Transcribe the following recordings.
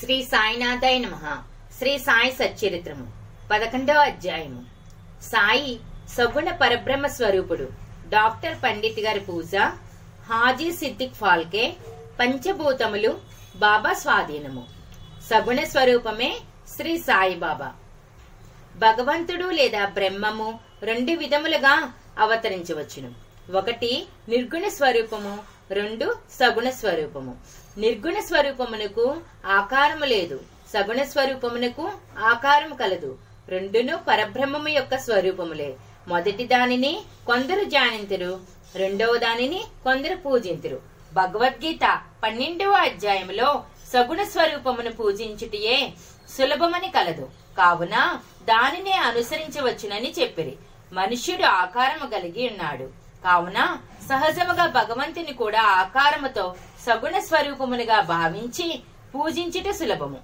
శ్రీ సాయినాథాయ నమ. శ్రీ సాయి సచ్చరిత్రము. పదకొండవ అధ్యాయము. సాయి సగుణ పరబ్రహ్మ స్వరూపుడు. డాక్టర్ పండిత్ గారి పూజ. హాజీ సిద్దిక్ ఫాల్కే పంచభూతములు బాబా స్వాధీనము. సగుణ స్వరూపమే శ్రీ సాయిబాబా భగవంతుడు లేదా బ్రహ్మము రెండు విధములుగా అవతరించవచ్చును. ఒకటి నిర్గుణ స్వరూపము రెండు సగుణ స్వరూపము. నిర్గుణ స్వరూపమునకు ఆకారము లేదు. సగుణ స్వరూపమునకు ఆకారము కలదు. రెండును పరబ్రహ్మము యొక్క స్వరూపములే. మొదటి దానిని కొందరు జానింతురు రెండవ దానిని కొందరు పూజింతురు. భగవద్గీత పన్నెండవ అధ్యాయములో సగుణ స్వరూపమును పూజించుటయే సులభమని కలదు. కావున దానినే అనుసరించవచ్చునని చెప్పిరి. మనుష్యుడు ఆకారము కలిగి ఉన్నాడు. కావున సహజముగా భగవంతుని కూడా ఆకారముతో సగుణ స్వరూపమునిగా భావించి పూజించుట సులభము.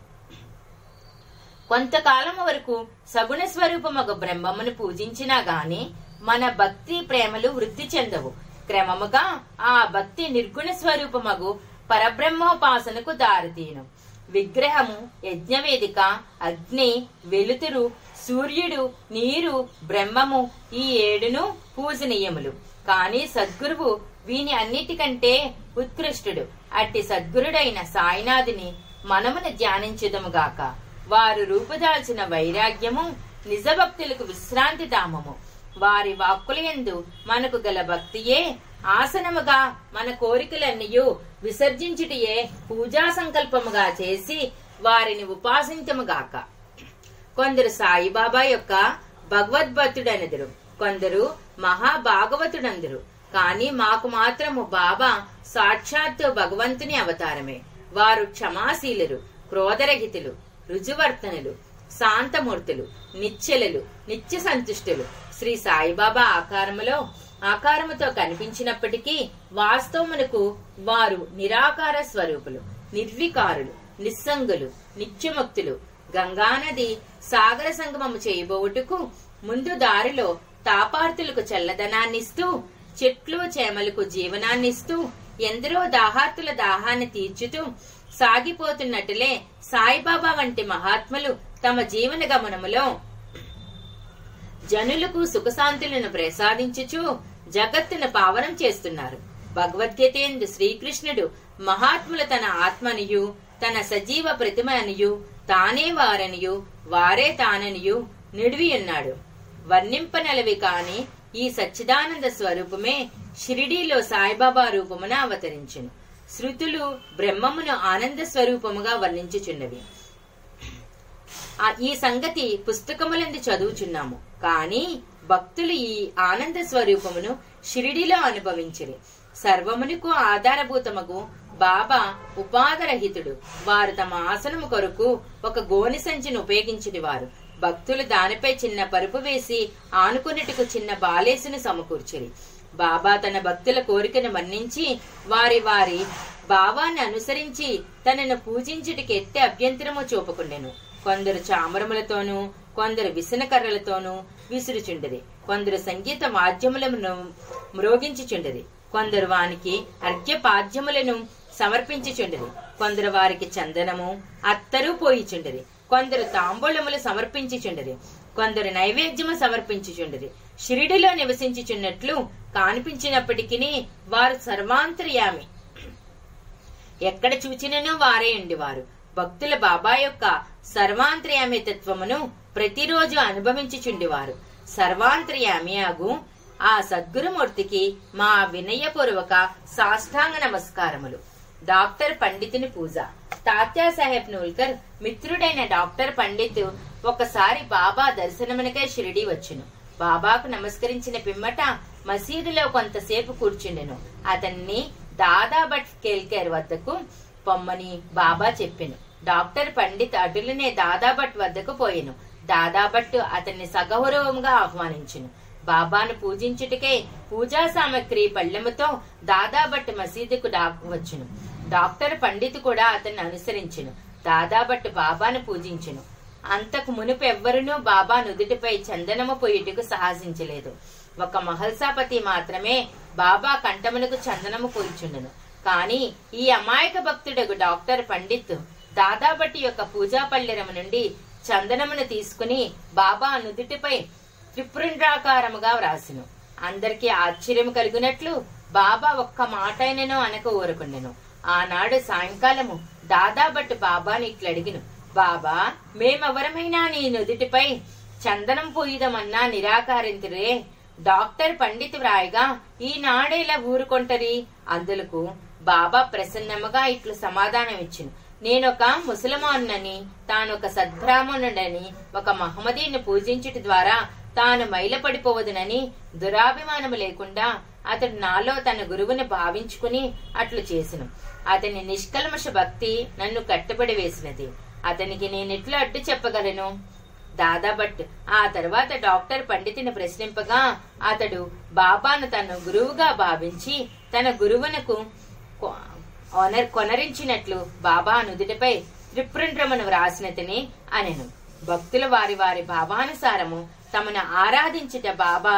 కొంతకాలం వరకు సగుణ స్వరూపమగు బ్రహ్మమును పూజించినా గాని మన భక్తి ప్రేమలు వృద్ధి చెందవు. క్రమముగా ఆ భక్తి నిర్గుణ స్వరూపమగు పరబ్రహ్మోపాసనకు దారితీను విగ్రహము యజ్ఞవేదిక అగ్ని వెలుతురు సూర్యుడు నీరు బ్రహ్మము ఈ ఏడును పూజనీయములు. కాని సద్గురువు వీని అన్నిటికంటే ఉత్కృష్టుడు. అట్టి సద్గురుడైన సాయినాథుని మనమును ధ్యానించుదముగాక. వారు రూపుదాల్చిన వైరాగ్యము నిజభక్తులకు విశ్రాంతి దామము వారి వాక్కులయందు మనకు గల భక్తియే ఆసనముగా మన కోరికలన్నయూ విసర్జించుటియే పూజా సంకల్పముగా చేసి వారిని ఉపాసించముగాక కొందరు సాయిబాబా యొక్క భగవద్భక్తుడనెదురు. కొందరు మహాభాగవతుడందరు. కాని మాకు మాత్రము బాబా సాక్షాత్తు భగవంతుని అవతారమే. వారు క్షమాశీలురు క్రోధరహితులు రుజువర్తనులు శాంతమూర్తులు నిశ్చలులు నిత్య సంతుష్టులు శ్రీ సాయిబాబా ఆకారములో ఆకారముతో కనిపించినప్పటికీ వాస్తవమునకు వారు నిరాకార స్వరూపులు నిర్వికారులు నిస్సంగులు నిత్యముక్తులు. గంగానది సాగర సంగమము చేయబోవుటకు ముందు దారిలో తాపార్తులకు చల్లదనాన్నిస్తూ చెట్లు చేమలకు జీవనాన్నిస్తూ ఎందరో దాహార్తుల దాహాన్ని తీర్చుతూ సాగిపోతున్నట్టులే సాయిబాబా వంటి మహాత్ములు తమ జీవన గమనములో జనులకు సుఖశాంతులను ప్రసాదించుచు జగత్తును పావనం చేస్తున్నారు. భగవద్గీతేందు శ్రీకృష్ణుడు మహాత్ములు తన ఆత్మనియు తన సజీవ ప్రతిమ అనియు తానే వారనియు వారే తాననియు నిడివియున్నాడు వర్ణింపనలవి కాని ఈ సచ్చిదానంద స్వరూపమే షిరిడీలో సాయిబాబా రూపమున అవతరించును. శృతులు బ్రహ్మమును ఆనంద స్వరూపముగా వర్ణించుచున్నవి. ఈ సంగతి పుస్తకములందు చదువుచున్నాము. కాని భక్తులు ఈ ఆనంద స్వరూపమును షిరిడిలో అనుభవించిరి. సర్వమునకు ఆధారభూతముకు బాబా ఉపాధరహితుడు. వారు తమ ఆసనము కొరకు ఒక గోని సంచిని ఉపయోగించిన వారు భక్తులు దానిపై చిన్న పరుపు వేసి ఆనుకున్నట్టుకు చిన్న బాలేసును సమకూర్చిరి. బాబా తన భక్తుల కోరికను మన్నించి వారి వారి భావాన్ని అనుసరించి తనను పూజించుటికి ఎత్తే అభ్యంతరము చూపకుండెను. కొందరు చామరములతోనూ కొందరు విసనకర్రలతోనూ విసురుచుండది. కొందరు సంగీత వాద్యములను మ్రోగించుచుండది. కొందరు వానికి అర్ఘ్యపాద్యములను సమర్పించుచుండది. కొందరు వారికి చందనము అత్తరు పోయిచుండది. కొందరు తాంబూలములు సమర్పించుచుండరి కొందరు నైవేద్యము సమర్పించుచుండరి. షిరిడిలో నివసించుచున్నట్లు కానిపించినప్పటికీ వారు సర్వాంతర్యామి. ఎక్కడ చూచినను వారే ఉండేవారు. భక్తుల బాబా యొక్క సర్వాంతర్యామి తత్వమును ప్రతిరోజు అనుభవించుచుండేవారు. సర్వాంతర్యామి ఆగు ఆ సద్గురుమూర్తికి మా వినయపూర్వక సాష్టాంగ నమస్కారములు. డాక్టర్ పండితుని పూజ. తాత్యా సాహెబ్ నూల్కర్ మిత్రుడైన డాక్టర్ పండిత్ ఒకసారి బాబా దర్శనమునకై షిరిడి వచ్చును. బాబాకు నమస్కరించిన పిమ్మట మసీదులో కొంతసేపు కూర్చుండెను. అతన్ని దాదాభట్ కేల్కేర్ వద్దకు పొమ్మని బాబా చెప్పెను. డాక్టర్ పండిత్ అటులనే దాదాభట్ వద్దకు పోయెను. దాదాభట్ అతన్ని సగౌరవంగా ఆహ్వానించును. బాబాను పూజించుటకే పూజా సామగ్రి పళ్ళెముతో దాదాభట్ మసీదుకు వచ్చును. డాక్టర్ పండిత్ కూడా అతన్ని అనుసరించును. దాదాభట్టు బాబాను పూజించును. అంతకు మునుపు ఎవ్వరునూ బాబా నుదుటిపై చందనము పొయ్యుటకు సాహసించలేదు. ఒక మహల్సాపతి మాత్రమే బాబా కంఠమునకు చందనము పోయిచుండెను కాని ఈ అమాయక భక్తుడకు డాక్టర్ పండిత్ దాదాబట్టి యొక్క పూజా పల్లెరము నుండి చందనమును తీసుకుని బాబా నుదుటిపై త్రిపురుండ్రాకారముగా వ్రాసిను. అందరికీ ఆశ్చర్యం కలిగినట్లు బాబా ఒక్క మాటైనను అనక ఊరుకుండెను. ఆనాడు సాయంకాలము దాదాబట్టు బాబాని ఇట్లా అడిగిను బాబా మేమెవరమైనా నీ నుదుటిపై చందనం పూయిదమన్నా నిరాకరించరే డాక్టర్ పండిత్ వ్రాయగా ఈనాడేలా ఊరుకొంటరి? అందులకు బాబా ప్రసన్నముగా ఇట్లు సమాధానం ఇచ్చును నేనొక ముసలమాన్నని తానొక సద్బ్రాహ్మణుడని ఒక మహమ్మదీని పూజించుట ద్వారా తాను మైలపడిపోవదునని దురాభిమానము లేకుండా అతడు నాలో తన గురువుని భావించుకుని అట్లు చేసిను. అతని నిష్కల్మష భక్తి నన్ను కట్టుబడి వేసినది. అతనికి నేనెట్లు అడ్డు చెప్పగలను? దాదాభట్ ఆ తర్వాత డాక్టర్ పండితుని ప్రశ్నింపగా అతడు బాబాను తన గురువుగా భావించి తన గురువునకు కొనరించినట్లు బాబా నుదుటిపై త్రిపురండ్రమును వ్రాసినతని అనెను. భక్తులు వారి వారి భావానుసారము తమను ఆరాధించుట బాబా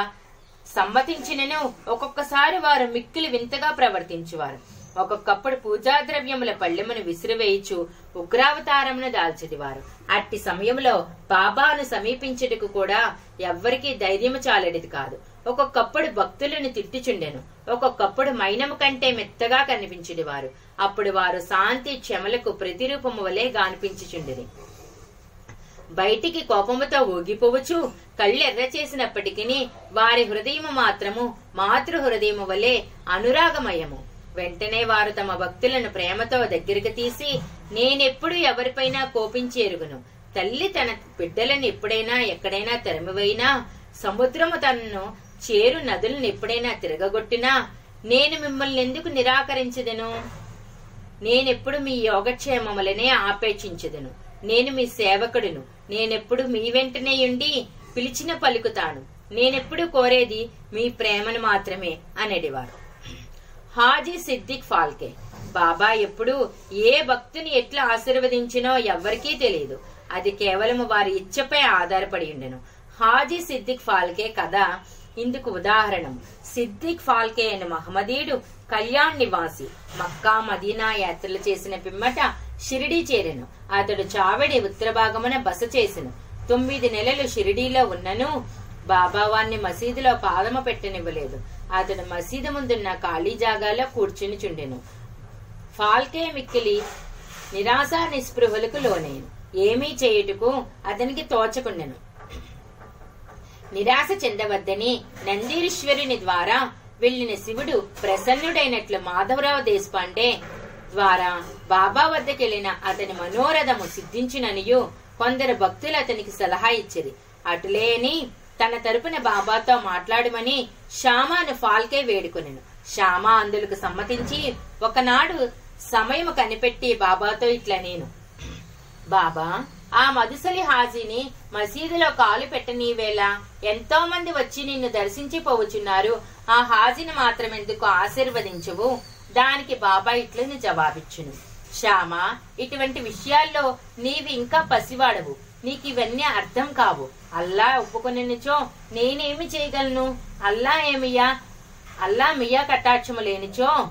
సమ్మతించినను ఒక్కొక్కసారి వారు మిక్కిలి వింతగా ప్రవర్తించేవారు. ఒక్కొక్కప్పుడు పూజా ద్రవ్యముల పళ్ళెమును విసిరివేయిచు ఉగ్రావతారమును దాల్చడివారు అట్టి సమయంలో బాబాను సమీపించుటకు కూడా ఎవ్వరికీ ధైర్యము చాలడిది కాదు. ఒక్కొక్కప్పుడు భక్తులను తిట్టుచుండెను. ఒక్కొక్కప్పుడు మైనము కంటే మెత్తగా కనిపించుడివారు. అప్పుడు వారు శాంతి క్షమలకు ప్రతిరూపము వలె గానిపించుచుండిరి బయటికి కోపముతో ఊగిపోవచ్చు కళ్ళెర్ర చేసినప్పటికీ వారి హృదయము మాత్రము మాతృ హృదయము వలె అనురాగమయము. వెంటనే వారు తమ భక్తులను ప్రేమతో దగ్గరికి తీసి నేనెప్పుడు ఎవరిపైనా కోపించేరుగును తల్లి తన బిడ్డలను ఎప్పుడైనా ఎక్కడైనా తరిమివైనా సముద్రము తనను చేరు నదులను ఎప్పుడైనా తిరగగొట్టినా నేను మిమ్మల్ని ఎందుకు నిరాకరించదను? నేనెప్పుడు మీ యోగక్షేమములనే ఆపేక్షించదును నేను మీ సేవకుడును. నేనెప్పుడు మీ వెంటనే ఉండి పిలిచిన పలుకుతాను. నేనెప్పుడు కోరేది మీ ప్రేమను మాత్రమే అనేటివారు హాజీ సిద్దిక్ ఫాల్కే. బాబా ఎప్పుడు ఏ భక్తుని ఎట్లా ఆశీర్వదించినో ఎవ్వరికీ తెలియదు అది కేవలం వారి ఇచ్చపై ఆధారపడి ఉండెను. హాజీ సిద్దిక్ ఫాల్కే కథ ఇందుకు ఉదాహరణం. సిద్దిక్ ఫాల్కే అనే మహమ్మదీయుడు కళ్యాణ్ నివాసి. మక్కా మదీనా యాత్రలు చేసిన పిమ్మట షిరిడీ చేరెను. అతడు చావడి ఉత్తర భాగమున బస చేసెను. తొమ్మిది నెలలు షిరిడీలో ఉన్నను. బాబా వాణ్ణి మసీదులో పాదము పెట్టనివ్వలేదు. అతడు మసీదు ముందున్న ఖాళీ జాగాలో కూర్చుని చుండెను. ఫాల్కే మిక్కిలి నిరాశ నిస్పృహలకు లోనేను. ఏమీ చేయుటకు అతనికి తోచకుండెను. నిరాశ చెందవద్దని నందీరీశ్వరుని ద్వారా వెళ్ళిన శివుడు ప్రసన్నుడైనట్లు మాధవరావు దేశపాండే ద్వారా బాబా వద్దకెళ్ళిన అతని మనోరథము సిద్ధించిననియు కొందరు భక్తులు అతనికి సలహా ఇచ్చిరి. అటులేని తన తరపున బాబాతో మాట్లాడమని శ్యామాను ఫాల్కే వేడుకొనెను. శ్యామ అందులకు సమ్మతించి ఒకనాడు సమయం కనిపెట్టి బాబాతో ఇట్లా నేను బాబా ఆ మధుసలి హాజీని మసీదులో కాలు పెట్టనీవేళ ఎంతో మంది వచ్చి నిన్ను దర్శించిపోవుచున్నారు ఆ హాజీని మాత్రం ఎందుకు ఆశీర్వదించవు దానికి బాబా ఇట్లని జవాబిచ్చును. శ్యామ ఇటువంటి విషయాల్లో నీవి ఇంకా పసివాడవు. నీకు ఇవన్నీ అర్థం కావు. అల్లా ఒప్పుకొనిచో నేనేమి చేయగలను? అల్లా ఏమియా అల్లా మియా కటాక్షము లేనిచో.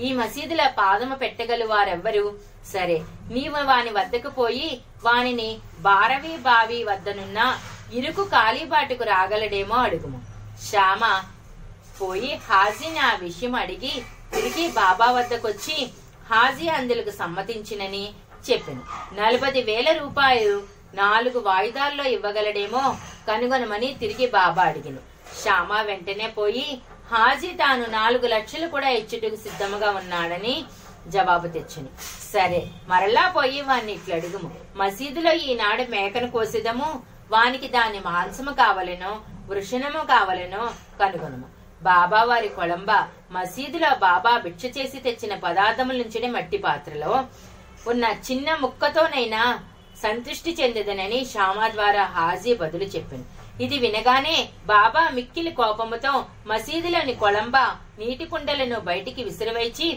ఈ మసీదుల పాదము పెట్టగలు వారెవ్వరు? సరే నీవు వాని వద్దకు పోయి వానిని బారవి బావి వద్దనున్న ఇరుకు కాళీబాటుకు రాగలడేమో అడుగుము. శ్యామ పోయి హాజీని ఆ విషయం అడిగి తిరిగి బాబా వద్దకొచ్చి హాజీ అందులకు సమ్మతించినని చెప్పాను. నలభై వేల రూపాయలు నాలుగు వాయిదాల్లో ఇవ్వగలడేమో కనుగొనమని తిరిగి బాబా అడిగిను శ్యామ వెంటనే పోయి హాజీ తాను నాలుగు లక్షలు కూడా ఇచ్చుటకు సిద్ధముగా ఉన్నాడని జవాబు తెచ్చును సరే మరలా పోయి వాణ్ణి ఇట్లు అడుగుము. మసీదులో ఈనాడు మేకను కోసిదము వానికి దాని మాంసము కావలెనో వృషణము కావలెనో కనుగొనము. బాబా వారి కొలంబ మసీదులో బాబా భిక్ష చేసి తెచ్చిన పదార్థముల నుంచి మట్టి పాత్రలో ఉన్న చిన్న ముక్కతోనైనా సంతృష్టి చెందదనని శ్యామ ద్వారా హాజీ బదులు చెప్పింది. ఇది వినగానే బాబా మిక్కిలి కోపముతో మసీదులోని కొలంబ నీటి కుండలను బయటికి విసిరివైచి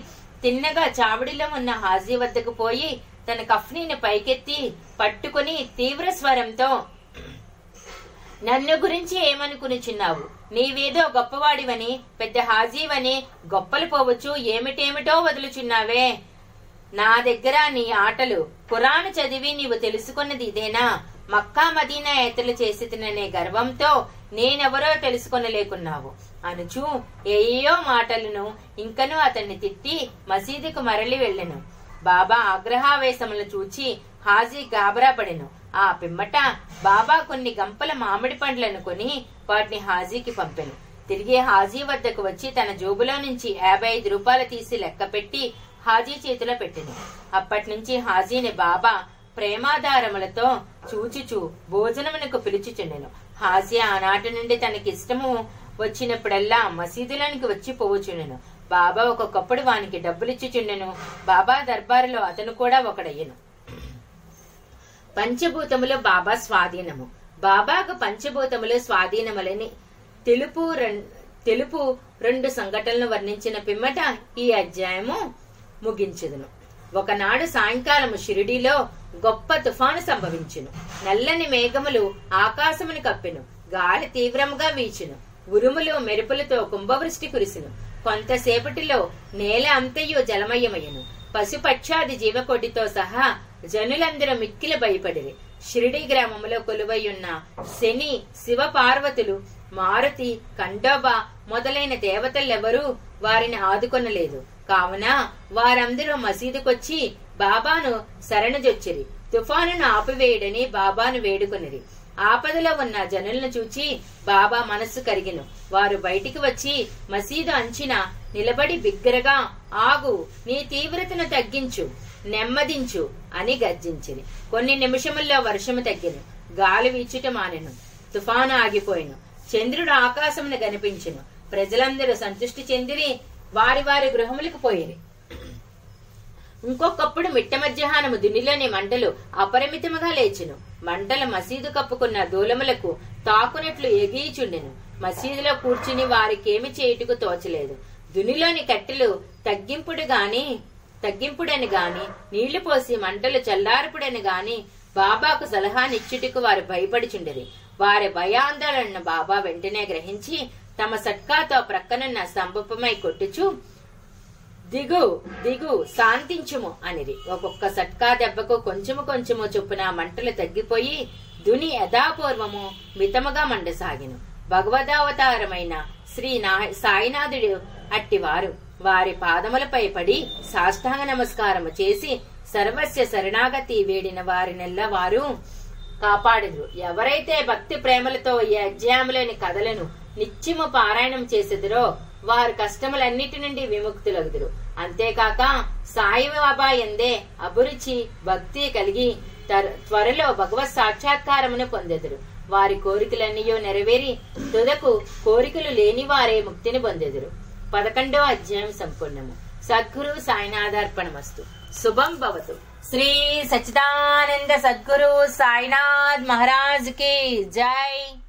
తిన్నగా చావడిలో ఉన్న హాజీ వద్దకు పోయి తన కఫ్నీని పైకెత్తి పట్టుకుని తీవ్ర స్వరంతో నన్ను గురించి ఏమనుకునిచున్నావు? నీవేదో గొప్పవాడివని పెద్ద హాజీవని గొప్పలు పోవచ్చు ఏమిటేమిటో వదులుచున్నావే? నా దగ్గర నీ ఆటలు ఖురాను చదివి నీవు తెలుసుకున్నది ఇదేనా? మక్కా మదీనా ఏతలు చేసి తిననే గర్వంతో నేనెవరో తెలుసుకొనలేకున్నావు. అనుచు ఏయో మాటలను ఇంకనూ అతన్ని తిట్టి మసీదుకు మరలి వెళ్ళెను. బాబా ఆగ్రహావేశములను చూచి హాజీ గాబరా పడెను. ఆ పిమ్మట బాబా కొన్ని గంపల మామిడి పండ్లను కొని వాటిని హాజీకి పంపెను. తిరిగి హాజీ వద్దకు వచ్చి తన జోబులో నుంచి యాభై ఐదు రూపాయలు తీసి లెక్క పెట్టి హాజీ చేతిలో పెట్టింది. అప్పటినుంచి హాజీని బాబా ప్రేమాధారములతో చూచుచు భోజనమునకు పిలుచుచుండెను. హాజీ ఆనాటి నుండి తనకిష్టము వచ్చినప్పుడల్లా మసీదులోనికి వచ్చి పోవచుండెను. బాబా ఒక్కొక్కప్పుడు వానికి డబ్బులిచ్చుచుండెను. బాబా దర్బారులో అతను కూడా ఒకడయ్యను. పంచభూతములు బాబా స్వాధీనము. బాబాకు పంచభూతములు స్వాధీనములని తెలుపు తెలుపు రెండు సంఘటనలు వర్ణించిన పిమ్మట ఈ అధ్యాయము ముగించెదను. ఒకనాడు సాయంకాలము షిరిడీలో గొప్ప తుఫాను సంభవించును. నల్లని మేఘములు ఆకాశమును కప్పెను. గాలి తీవ్రముగా వీచును. ఉరుములు మెరుపులతో కుంభవృష్టి కురిసిను. కొంతసేపటిలో నేల అంతయు జలమయమయ్యను. పశుపక్షాది జీవకోటితో సహా జనులందరూ మిక్కిలి భయపడిరి. షిరిడి గ్రామంలో కొలువైయున్న శని శివ పార్వతులు మారుతి కండోబా మొదలైన దేవతలెవరూ వారిని ఆదుకొనలేదు. కావున వారందరూ మసీదుకొచ్చి బాబాను శరణజొచ్చిరి. తుఫానును ఆపివేయడని బాబాను వేడుకొనిరి. ఆపదలో ఉన్న జనులను చూచి బాబా మనస్సు కరిగిను. వారు బయటికి వచ్చి మసీదు అంచిన నిలబడి బిగ్గరగా ఆగు నీ తీవ్రతను తగ్గించు నెమ్మదించు అని గర్జించింది కొన్ని నిమిషముల్లో వర్షము తగ్గిను. గాలి వీచుట మానెను. తుఫాను ఆగిపోయిను. చంద్రుడు ఆకాశమును కనిపించును. ప్రజలందరూ సంతృష్టి చెందిరి. వారి వారి గృహములకు పోయేది. ఇంకొకప్పుడు మిట్ట మధ్యాహ్నము దునిలోని మంటలు అపరిమితముగా లేచెను. మంటలు మసీదు కప్పుకున్న దూలములకు తాకునట్లు ఎగియిచుండెను. మసీదులో కూర్చుని వారికేమి చేయుటకు తోచలేదు. దునిలోని కట్టెలు తగ్గింపుడు గాని తగ్గింపుడని గాని నీళ్ళు పోసి మంటలు చల్లార్పుడని గాని బాబాకు సలహానిచ్చుటకు వారు భయపడిచుండేది వారి భయాందోళన బాబా వెంటనే గ్రహించి తమ సట్కాతో ప్రక్కనున్న స్తంభపమై కొట్టుచు దిగు దిగు శాంతించుము అనిది ఒక్కొక్క సట్కా దెబ్బకు కొంచెము కొంచెము చొప్పున మంటలు తగ్గిపోయి దుని యథాపూర్వము మితముగా మండసాగిను. భగవదావతారమైన శ్రీ సాయినాథుడు అట్టివారు. వారి పాదములపై పడి సాష్టాంగ నమస్కారము చేసి సర్వస్య శరణాగతి వేడిన వారినెల్ల వారు కాపాడుదురు. ఎవరైతే భక్తి ప్రేమలతో ఈ అధ్యాయములోని కథలను నిత్యము పారాయణం చేసెదరో వారు కష్టములన్నిటి నుండి విముక్తులగుదురు. అంతేకాక సాయి బాబా ఎందే అభిరుచి భక్తి కలిగి త్వరలో భగవత్ సాక్షాత్కారమును పొందెదరు. వారి కోరికలన్నీయో నెరవేరి తుదకు కోరికలు లేని వారే ముక్తిని పొందెదరు. పదకొండో అధ్యాయం సంపూర్ణము. సద్గురు సాయినాథార్పణమస్తు. శుభం భవతు. శ్రీ సచిదానంద సద్గురు సాయినాథ్ మహారాజ్కి జై.